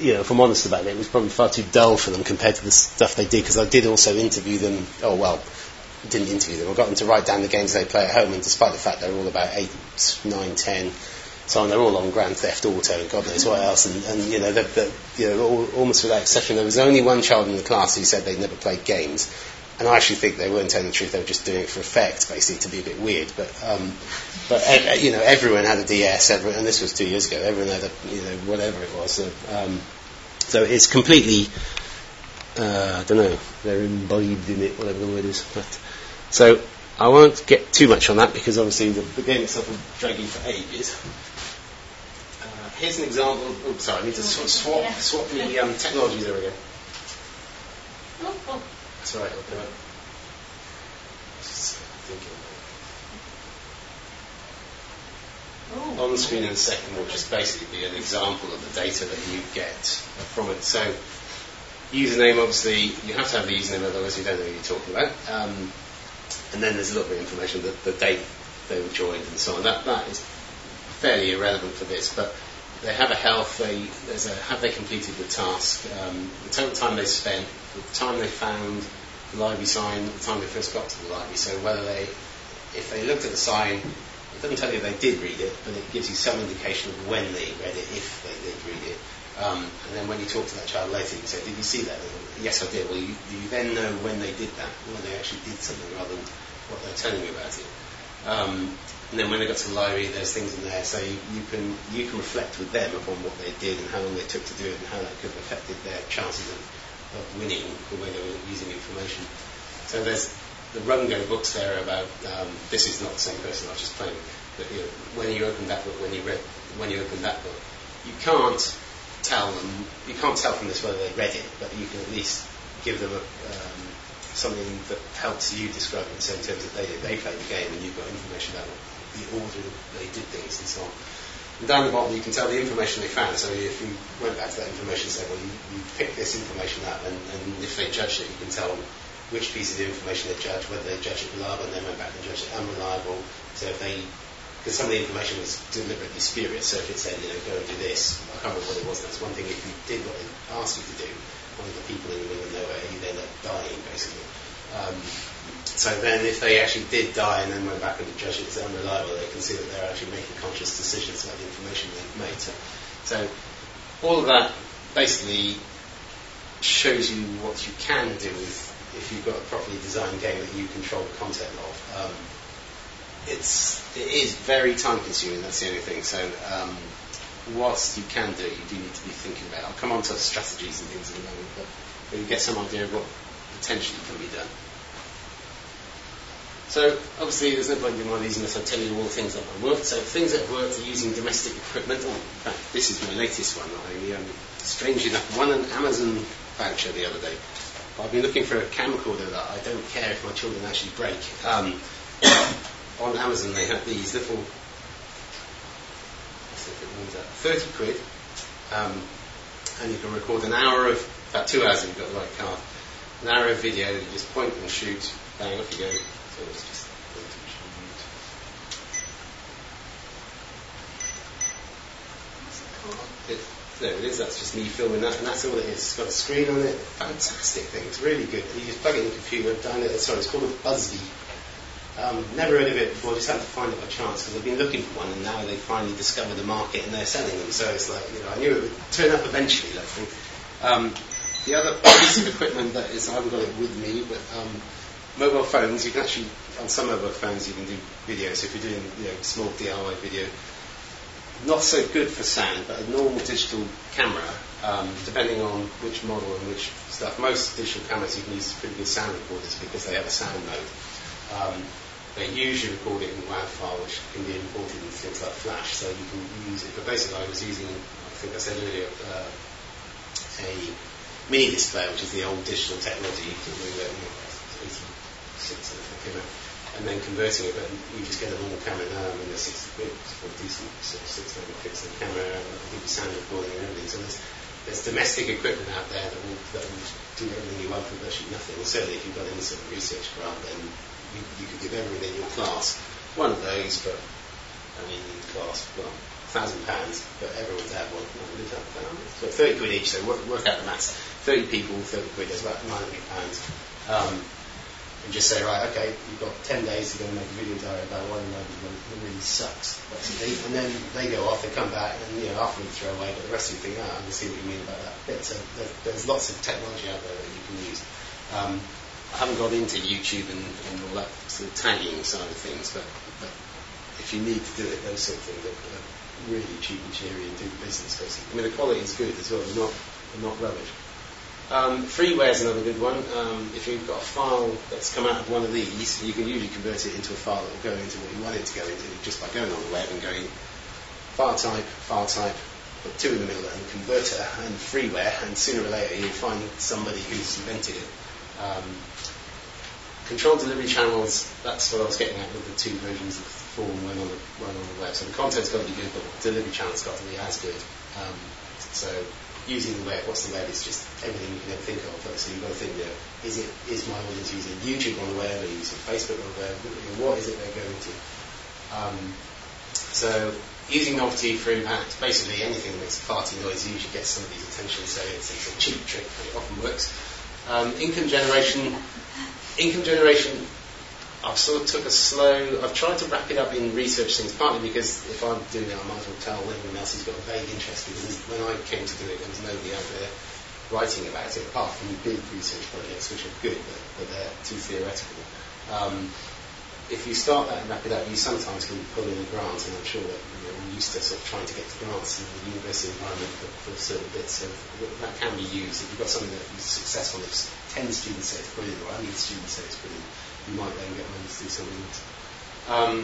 you know, if I'm honest about it, it was probably far too dull for them compared to the stuff they did because I did also interview them. Oh well, didn't interview them. I got them to write down the games they play at home, and despite the fact they're all about eight, nine, ten, so on, they're all on Grand Theft Auto and God knows what else. And, and you know, they're, they're, you know, all, almost without exception, there was only one child in the class who said they'd never played games. And I actually think they weren't telling the truth; they were just doing it for effect, basically, to be a bit weird. But, um, but you know, everyone had a DS, everyone, and this was two years ago. Everyone had a, you know, whatever it was. So, um, so it's completely, uh, I don't know, they're imbibed in it, whatever the word is. But, so I won't get too much on that because obviously the, the game itself will drag you for ages. Uh, here's an example. Sorry, I need to swap, swap the um, technologies There again. Oh, oh. That's all right, I'll do it. Just thinking. Oh. On the screen in a second will just basically be an example of the data that you get from it. So, username, obviously, you have to have the username, otherwise you don't know who you're talking about. Um, and then there's a little bit of information, the, the date they were joined and so on. That, that is fairly irrelevant for this, but they have a health, they, there's a, have they completed the task, um, the total time they spent, the time they found the library sign, the time they first got to the library. So whether they, if they looked at the sign, it doesn't tell you they did read it, but it gives you some indication of when they read it, if they did read it. Um, and then when you talk to that child later, you say, did you see that? Go, yes, I did. Well, you, you then know when they did that, when they actually did something rather than what they're telling you about it. Um, and then when they got to the library, there's things in there, so you, you can you can reflect with them upon what they did and how long they took to do it and how that could have affected their chances of, of winning the way they were using information. So there's the rungo books there about um, this is not the same person I was just playing. But you know, when you open that book, when you read, when you open that book, you can't tell them, you can't tell from this whether they read it, but you can at least give them a, um, something that helps you describe it in the same terms that they did. They played the game and you've got information about the order they did things and so on. And down the bottom you can tell the information they found. So if you went back to that information said, well, you, you picked this information up and, and if they judged it, you can tell which piece of information they judged, whether they judged it reliable and then went back and judged it unreliable. So if they because some of the information was deliberately spurious. So if it said, you know, go and do this, I can't remember what it was. That's one thing. If you did what they asked you to do, one of the people in the of nowhere, you'd end up dying basically. Um, so then, if they actually did die and then went back and judged it as unreliable, they can see that they're actually making conscious decisions about the information they've made. So, so all of that basically shows you what you can do with if you've got a properly designed game that you control the content of. Um, it's it is very time consuming. That's the only thing. So um, whilst you can do it, you do need to be thinking about. it. I'll come on to strategies and things in a moment, but, but you get some idea of what potentially can be done. So obviously there's no point in one of these unless I tell you all the things that have worked. So things that have worked are using domestic equipment. Oh, fact, this is my latest one. I, um, strangely enough, won an Amazon voucher the other day. I've been looking for a camcorder that I don't care if my children actually break. Um, on Amazon they have these little, up, 30 quid, um, and you can record an hour of, about two hours if you've got the right card, an hour of video, you just point and shoot, bang, off you go. So it's just point and shoot. What's it called? It, there it is, that's just me filming that, and that's all it is. It's got a screen on it, fantastic thing, it's really good. You just plug it in the computer, download it, sorry, it's called a Buzzbee. Um, never heard of it before, just had to find it by chance because I've been looking for one and now they finally discovered the market and they're selling them. So it's like, you know, I knew it would turn up eventually, that thing. Um, the other piece of equipment that is, I haven't got it with me, but um, mobile phones, you can actually, on some mobile phones, you can do video. So if you're doing, you know, small DIY video, not so good for sound, but a normal digital camera, um, depending on which model and which stuff, most digital cameras you can use pretty good sound recorders because they have a sound mode. Um, they usually record it in WAV file, which can be imported into things like Flash, so you can use it. But basically, I was using, I think I said earlier, uh, a mini display, which is the old digital technology, that we were, you know, 86 I think, came out, and then converting it, but you just get a normal camera now, I mean, they're 60 quid for a decent sort of 6 megapixel camera, and I think the sound recording and everything. So there's, there's domestic equipment out there that will, that will do everything you want for virtually nothing. And certainly if you've got any sort of research grant, then you, you could give everything in your class one of those, but I mean, class, well, thousand pounds, but everyone would have one. So 30 quid each, so work, work out the maths. 30 people, 30 quid, that's about 900 pounds. Um, and just say, right, okay, you've got 10 days to go and make a video diary about one of them really sucks, basically. And then they go off, they come back, and you know, after they throw away, but the rest of you think, ah, I can see what you mean about that bit. So there, there's lots of technology out there that you can use. Um, I haven't got into YouTube and, and all that sort of tagging side of things, but, but if you need to do it, those sort of things are, are really cheap and cheery and do the business basically. I mean, the quality is good as well, not, not rubbish. Um, freeware is another good one. Um, if you've got a file that's come out of one of these, you can usually convert it into a file that will go into what you want it to go into just by going on the web and going file type, file type, put two in the middle and converter and freeware, and sooner or later you'll find somebody who's invented it. Um, control delivery channels, that's what I was getting at with the two versions of the form when on the, when on the web. So the content's got to be good, but the delivery channel's got to be as good. Um, so using the web, what's the web? It's just everything you can ever think of. So you've got to think, is it is my audience using YouTube on the web, or using Facebook on the web? What is it they're going to? Um, so using novelty for impact, basically anything that makes a noise usually gets somebody's attention. So it's, it's a cheap trick, but it often works. Um, income generation, income generation. I've sort of took a slow. I've tried to wrap it up in research things, partly because if I'm doing it, I might as well tell everyone else who's got a vague interest. Because when I came to do it, there was nobody out there writing about it, apart from big research projects, which are good, but, but they're too theoretical. Um, if you start that and wrap it up, you sometimes can pull in a grant, and I'm sure that you know, we're used to sort of trying to get to grants in the university environment for, for certain bits. So that can be used. If you've got something that is successful, if 10 students say it's brilliant, or 100 students say it's brilliant, you might then get money to do something else. Um,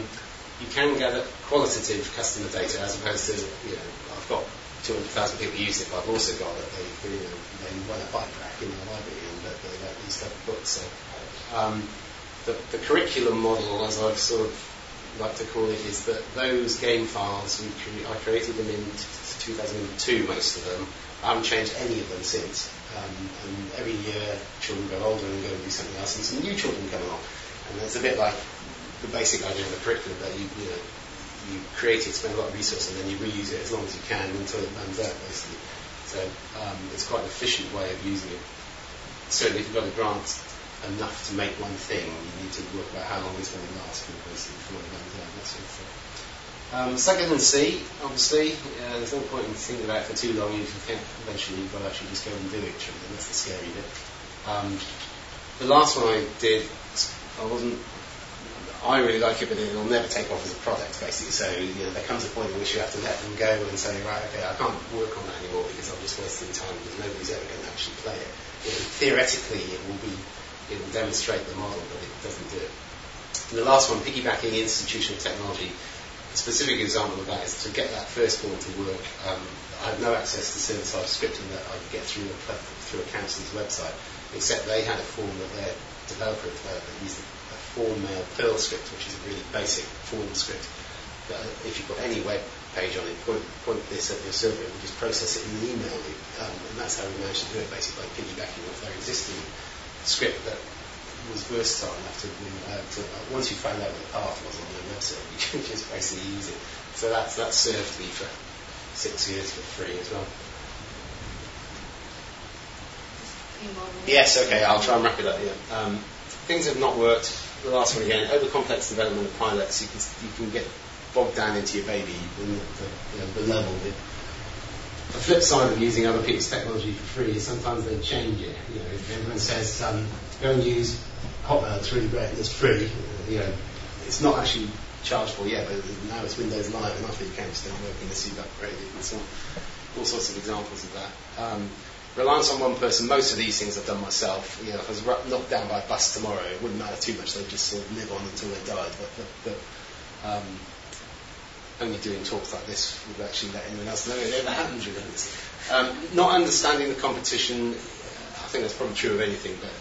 you can gather qualitative customer data as opposed to, you know, I've got 200,000 people use it, but I've also got that they, you know, they run a bike rack in their library and that they like these type of books. So, um, the, the curriculum model, as I've sort of like to call it, is that those game files, we cre- I created them in t- 2002, most of them. I haven't changed any of them since. Um, and every year, children grow older and go and do something else, and some new children come along. And it's a bit like the basic idea of the curriculum that you, you know, you create it, spend a lot of resource, and then you reuse it as long as you can until it runs out, basically. So um, it's quite an efficient way of using it. Certainly, if you've got a grant enough to make one thing, you need to work out how long it's going to last, basically, before it runs out, that sort of thing. Um, second and C, obviously, uh, there's no point in thinking about it for too long. You can eventually you've got to actually just go and do it. And that's the scary bit. Um, the last one I did, I wasn't. I really like it, but it'll never take off as a product, basically. So you know, there comes a point in which you have to let them go and say, right, okay, I can't work on that anymore because I'm just wasting time because nobody's ever going to actually play it. You know, theoretically, it will be, it will demonstrate the model, but it doesn't do it. And the last one, piggybacking institutional technology specific example of that is to get that first form to work. Um, I had no access to server-side scripting that I could get through a, through a council's website, except they had a form that their developer developed that used a form mail Perl script, which is a really basic form script. But if you've got any web page on it, point, point this at your server, it will just process it in an email loop. Um, and that's how we managed to do it, basically, by piggybacking off their existing script that was versatile enough to, uh, to uh, once you found out what the path was on the website, you can just basically use it. So that's that served me for six years for free as well. Yes, okay, I'll try and wrap it up here. Um, things have not worked. The last one again, over complex development of pilots, you can, you can get bogged down into your baby, the, the, level. The, the flip side of using other people's technology for free is sometimes they change it. You know, everyone says, um, go and use Hotmail, it's really great, and it's free, you know, it's not actually chargeable yet, but now it's Windows Live, and after your account's still working unless you've upgraded, and so on. All sorts of examples of that. Um, reliance on one person, most of these things I've done myself. You know, if I was knocked down by a bus tomorrow, it wouldn't matter too much. They'd just sort of live on until they died. But, but, but um, only doing talks like this would actually let anyone else know it ever happened. Um, not understanding the competition, I think that's probably true of anything, but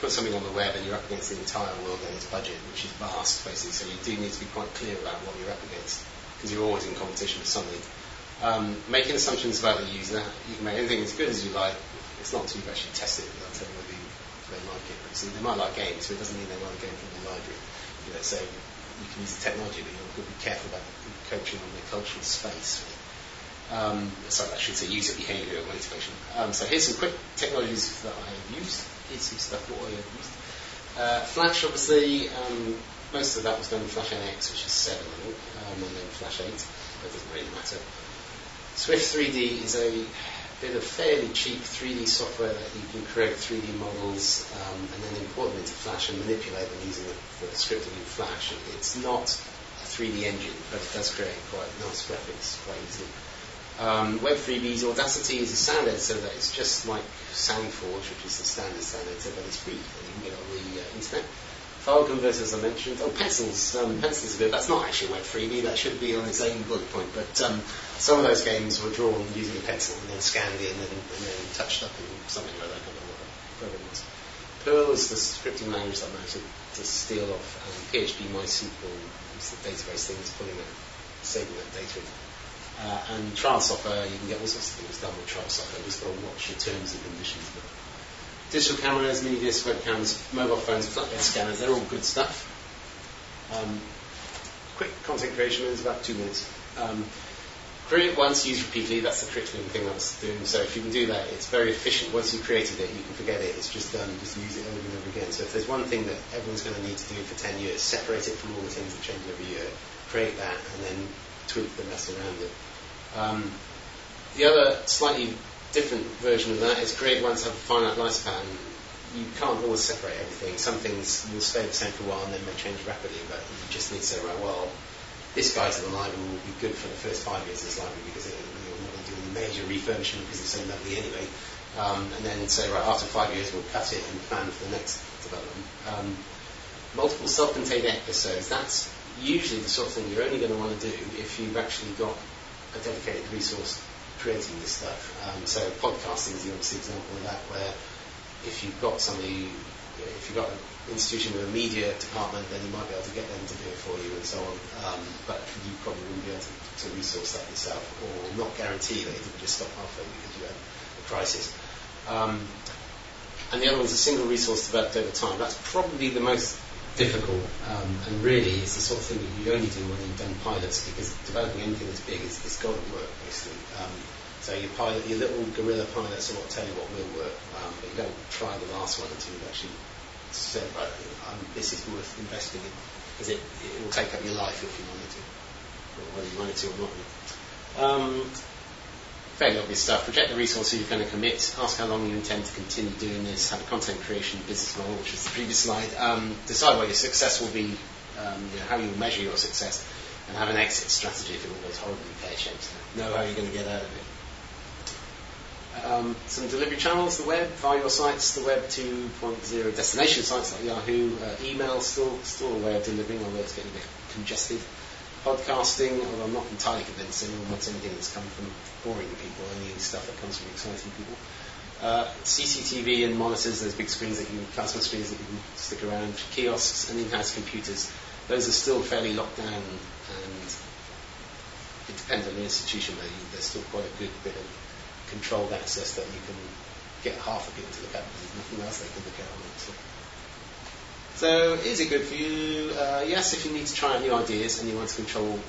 put something on the web and you're up against the entire world and its budget, which is vast, basically. So you do need to be quite clear about what you're up against, because you're always in competition with something. Um, making assumptions about the user, you can make anything as good as you like. It's not until you've actually tested it that tell you whether they like it. See, they might like games, but it doesn't mean they want a game from the library. You know, so you can use the technology, but you've got to be careful about coaching on the cultural space. Um, sorry, I should say user behavior and motivation. Um, so here's some quick technologies that I have used. Here's some stuff that I have used. Uh, Flash, obviously, um, most of that was done in Flash MX, which is 7, I think, um, and then Flash 8. That doesn't really matter. Swift 3D is a bit of fairly cheap 3D software that you can create 3D models um, and then import them into Flash and manipulate them using the, the scripting in Flash. It's not a 3D engine, but it does create quite nice graphics quite easily. Um, Web3B's Audacity is a sound editor that is just like SoundForge, which is the standard sound editor, but it's free and you can get it on the uh, internet. File converters I mentioned. Oh, pencils. Um, pencils a bit. That's not actually a web 3D. That should be on its own bullet point. But um, some of those games were drawn using a pencil and then scanned in and, and then touched up in something like that. I can't remember what program was. Perl is the scripting language that managed to, to steal off um, PHP MySQL. It's the database thing that's pulling that, saving that data in. Uh, and trial software, you can get all sorts of things done with trial software. Just got to watch the terms and conditions. But digital cameras, mini disc webcams, mobile phones, flatbed scanners, they're all good stuff. Um, quick content creation is about two minutes. Um, create once, use repeatedly, that's the critical thing I was doing. So if you can do that, it's very efficient. Once you've created it, you can forget it, it's just done, just use it over and over again. So if there's one thing that everyone's going to need to do for 10 years, separate it from all the things that change every year, create that, and then tweak the mess around it. Um, the other slightly different version of that is create once, have a finite lifespan. You can't always separate everything. Some things will stay the same for a while and then may change rapidly, but you just need to say, right, well, this guy's to the library will be good for the first five years of this library because it, you know, we're not going to do any major refurbishment because it's so lovely anyway. Um, and then say, right, after five years we'll cut it and plan for the next development. Um, multiple self-contained episodes, that's usually the sort of thing you're only going to want to do if you've actually got a dedicated resource creating this stuff. Um, so podcasting is the obvious example of that, where if you've got somebody, if you've got an institution with a media department, then you might be able to get them to do it for you and so on. Um, but you probably wouldn't be able to, to, resource that yourself, or not guarantee that it would just stop halfway because you had a crisis. Um, and the other one's a single resource developed over time. That's probably the most difficult, um, and really it's the sort of thing that you only do when you've done pilots because developing anything that's big is it's got to work basically. Um, so your pilot, your little guerrilla pilots are will tell you what will work, um, but you don't try the last one until you've actually said, right, um, this is worth investing in because it, it will take up your life if you wanted to, whether you wanted to or not. Fairly obvious stuff. Project the resources you're going to commit. Ask how long you intend to continue doing this. Have a content creation business model, which is the previous slide. Um, decide what your success will be, um, you know, how you measure your success, and have an exit strategy if it all goes horribly pear-shaped. Know how you're going to get out of it. Um, some delivery channels, the web, via your sites, the web 2.0 destination sites like Yahoo, uh, email, still, still a way of delivering, although it's getting a bit congested podcasting, although I'm not entirely convinced anyone wants anything that's come from boring people, only stuff that comes from exciting people. Uh, CCTV and monitors, those big screens that you, plasma screens that you can stick around, kiosks and in-house computers, those are still fairly locked down and it depends on the institution, but there's still quite a good bit of controlled access that you can get half the people to look at because there's nothing else they can look at on it. So. So is it good for you? Uh, yes, if you need to try out new ideas and you want to control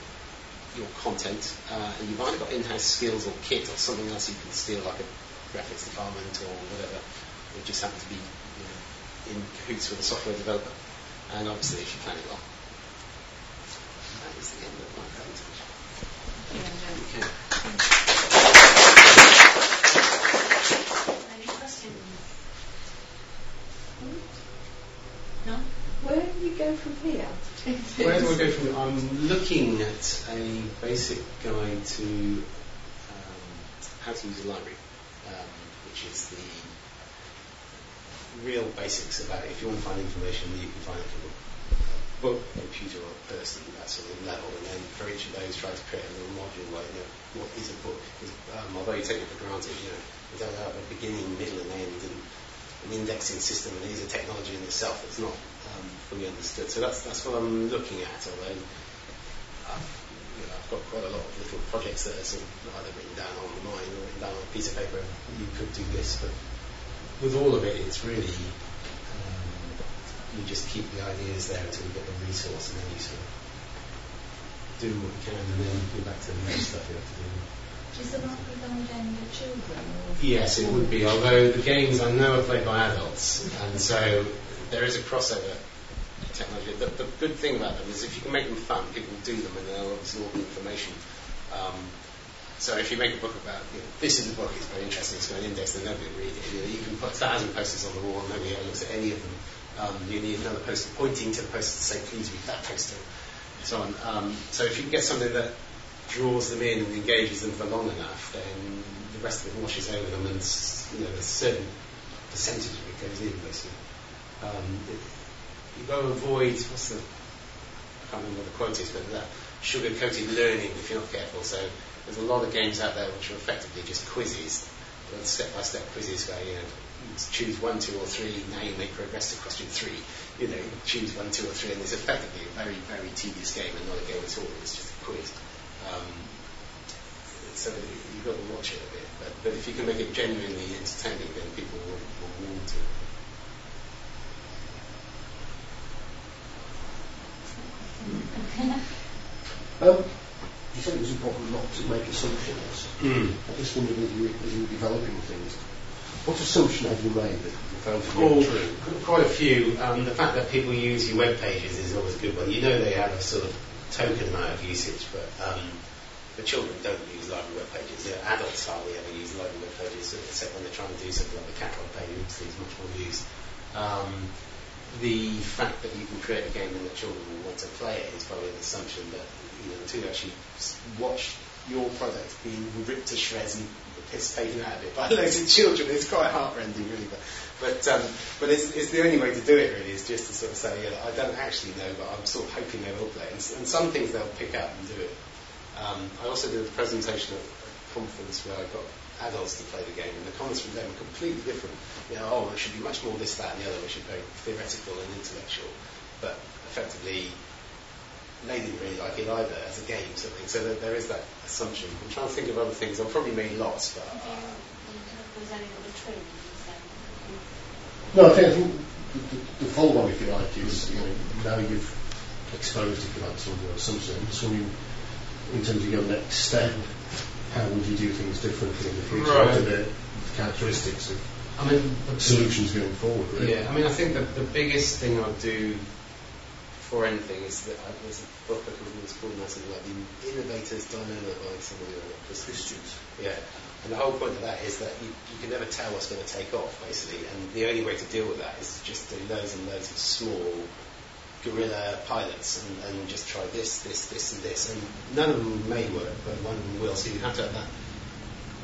your content, uh, and you've either got in-house skills or kit or something else you can steal, like a graphics department or whatever, you just happen to be you know, in cahoots with a software developer. And obviously, if you plan it well. That is the end of my presentation. Okay. Any questions? No? Where do you go from here? Where do I go from? I'm looking at a basic guide to um, how to use a library, um, which is the real basics about it. If you want to find information, you can find it from a book, computer, or person, that sort of level. And then for each of those, try to create a little module like, you know what is a book. Because, um, although you take it for granted, you know, it does have a beginning, middle, and end, and an indexing system, and it is a technology in itself that's not fully understood. So that's that's what I'm looking at. Although I've, you know, I've got quite a lot of little projects that are sort of either written down on the mind or written down on a piece of paper. You could do this, but with all of it, it's really um, you just keep the ideas there until you get the resource, and then you sort of do what you can, and then go back to the next stuff you have to do. Is the market only aimed at children? Yes, it would be, although the games I know are played by adults, and so there is a crossover technology. The, the good thing about them is if you can make them fun, people do them and they'll absorb the information. Um, so if you make a book about, you know, this is a book, it's very interesting, it's got an index, then nobody will read it. You, know, you can put a thousand posters on the wall and nobody ever looks at any of them. Um, you need another poster pointing to the poster to say, please read that poster, and so on. Um, so if you can get something that draws them in and engages them for long enough, then the rest of it washes over them, and you know, a certain percentage of it goes in, basically. Um, it, you've got to avoid what's the I can't remember what the quote is, but that sugar-coated learning if you're not careful. So there's a lot of games out there which are effectively just quizzes, step-by-step quizzes where you know choose one, two, or three. Now you may progress to question three. You know, choose one, two, or three, and it's effectively a very, very tedious game and not a game at all. It's just a quiz. Um, so you've got to watch it a bit. But, but if you can make it genuinely entertaining, then people will, will to. Um, you said it was important not to make assumptions. I just wondered as you, as you were developing things, what assumption have you made that you found to be Oh, true? quite a few. Um, the fact that people use your web pages is always a good one. You know they have a sort of token amount of usage, but um, the children don't use library web pages. Know, adults hardly ever use library web pages, except when they're trying to do something like the catalog page, which is much more used. Um, the fact that you can create a game and that children will want to play it is probably an assumption that you know until you actually watch your product being ripped to shreds and the piss taken out of it by loads of children, it's quite heartrending, really. But but, um, but it's, it's the only way to do it, really, is just to sort of say, I don't actually know, but I'm sort of hoping they will play. And, and some things they'll pick up and do it. Um, I also did a presentation at a conference where I got adults to play the game, and the comments from them were completely different. You know, oh, it should be much more this, that, and the other, which is very theoretical and intellectual, but effectively they didn't really like it either as a game, sort of thing. So there, there is that assumption. I'm trying to think of other things. I've probably made lots, but uh, of the? No, I think, I think the, the, the follow-on, if you like, is you know now you've exposed, if you like, some of your assumptions. I'm just wondering, in terms of your next step, how would you do things differently in the future? Right. What are the characteristics of I mean, the solutions going forward? Really? Yeah, I mean, I think that the biggest thing I'd do for anything is that I, there's a book I can it's called something like The Innovator's Dilemma by somebody like Christensen. Yeah, and the whole point of that is that you, you can never tell what's going to take off, basically, and the only way to deal with that is to just do loads and loads of small guerrilla pilots and, and just try this, this, this, and this, and none of them may work, but one of them will. So you have to have that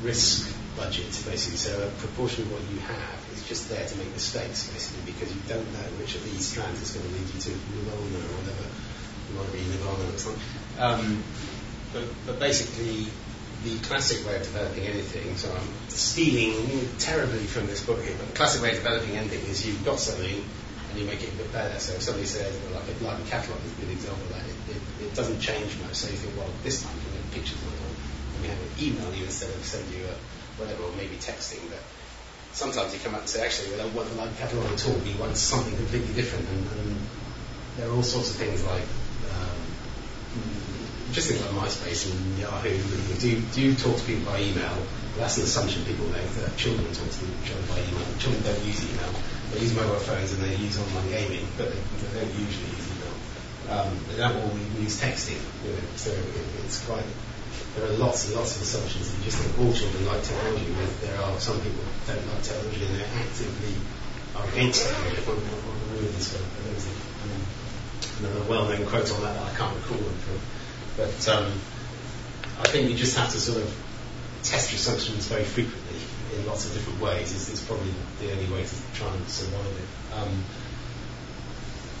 risk budget, basically. So a proportion of what you have is just there to make mistakes, basically, because you don't know which of these strands is going to lead you to Nirvana or whatever. You might be Nirvana or something. Um, but, but basically, the classic way of developing anything, so I'm stealing terribly from this book here, but the classic way of developing anything is you've got something and you make it a bit better. So if somebody says, well, like a library catalogue is a good example of that, it, it, it doesn't change much. So you think, well, this time can make pictures on it, or we have to email you instead of send you a whatever, or maybe texting. But sometimes you come up and say, actually, we don't want the library catalogue at all. We want something completely different. And, and there are all sorts of things like um, just think like MySpace and Yahoo. Do you, do you talk to people by email? Well, that's an assumption people make that children talk to each other by email. Children don't use email. They use mobile phones and they use online gaming, but they, they don't usually use email. Um, they don't all use texting. You know, so it, it's quite. There are lots and lots of assumptions. You just think all children like technology. But there are some people who don't like technology and they're actively are against technology. One, one of a, um, another well-known quote on that that I can't recall them from. But um, I think you just have to sort of test your assumptions very frequently in lots of different ways. Is, is probably the only way to try and survive it. Um,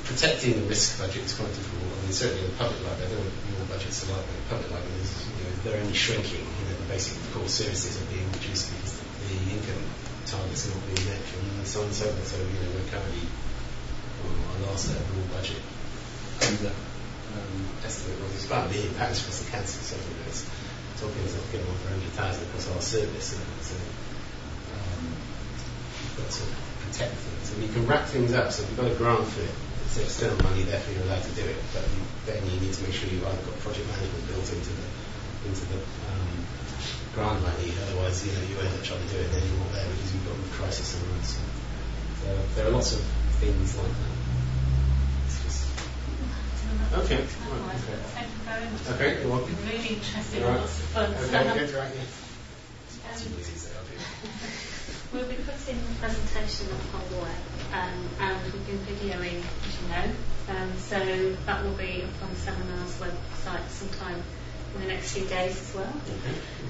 protecting the risk budget is quite difficult. I mean, certainly in the public library, I don't know what your budgets are like, but the public library is, you know, they're only shrinking. You know, the basic core services are being reduced because the, income targets are not being met and so on and so forth. So, you know, we're currently on our last overall budget under um, estimate was about a million pounds across the council, so you know, it's talking about getting for 100,000 across our service. So, to protect things. And you can wrap things up, so if you've got a grant for it, it's external money, therefore you're allowed to do it, but you, then you need to make sure you've either got project management built into the, into the um, grant money, otherwise, you know, you end up trying to do it and then you're not there because you've got a crisis on the So, so there are lots of things like that. Okay. Otherwise, Thank you very much. Okay, you're welcome. Really interesting, All right. lots of fun. Okay, good, right, yeah. um, That's what easy to say, I'll do. We'll be putting the presentation up on the web, um, and we've been videoing, as you know, um, so that will be up on the seminar's website sometime in the next few days as well.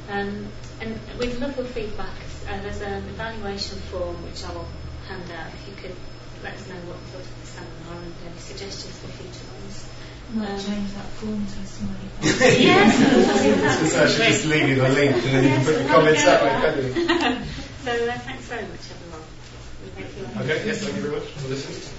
Um, and we'd love your feedback. Uh, there's an evaluation form which I will hand out if you could let us know what you thought of the seminar and any suggestions for future ones. Might Um, change that form to a smiley face. yes, So I should just leave you the link and then you can put the comments that way, can't you? so uh, thanks very much, everyone. Hope you Okay, yes, thank you very much for listening.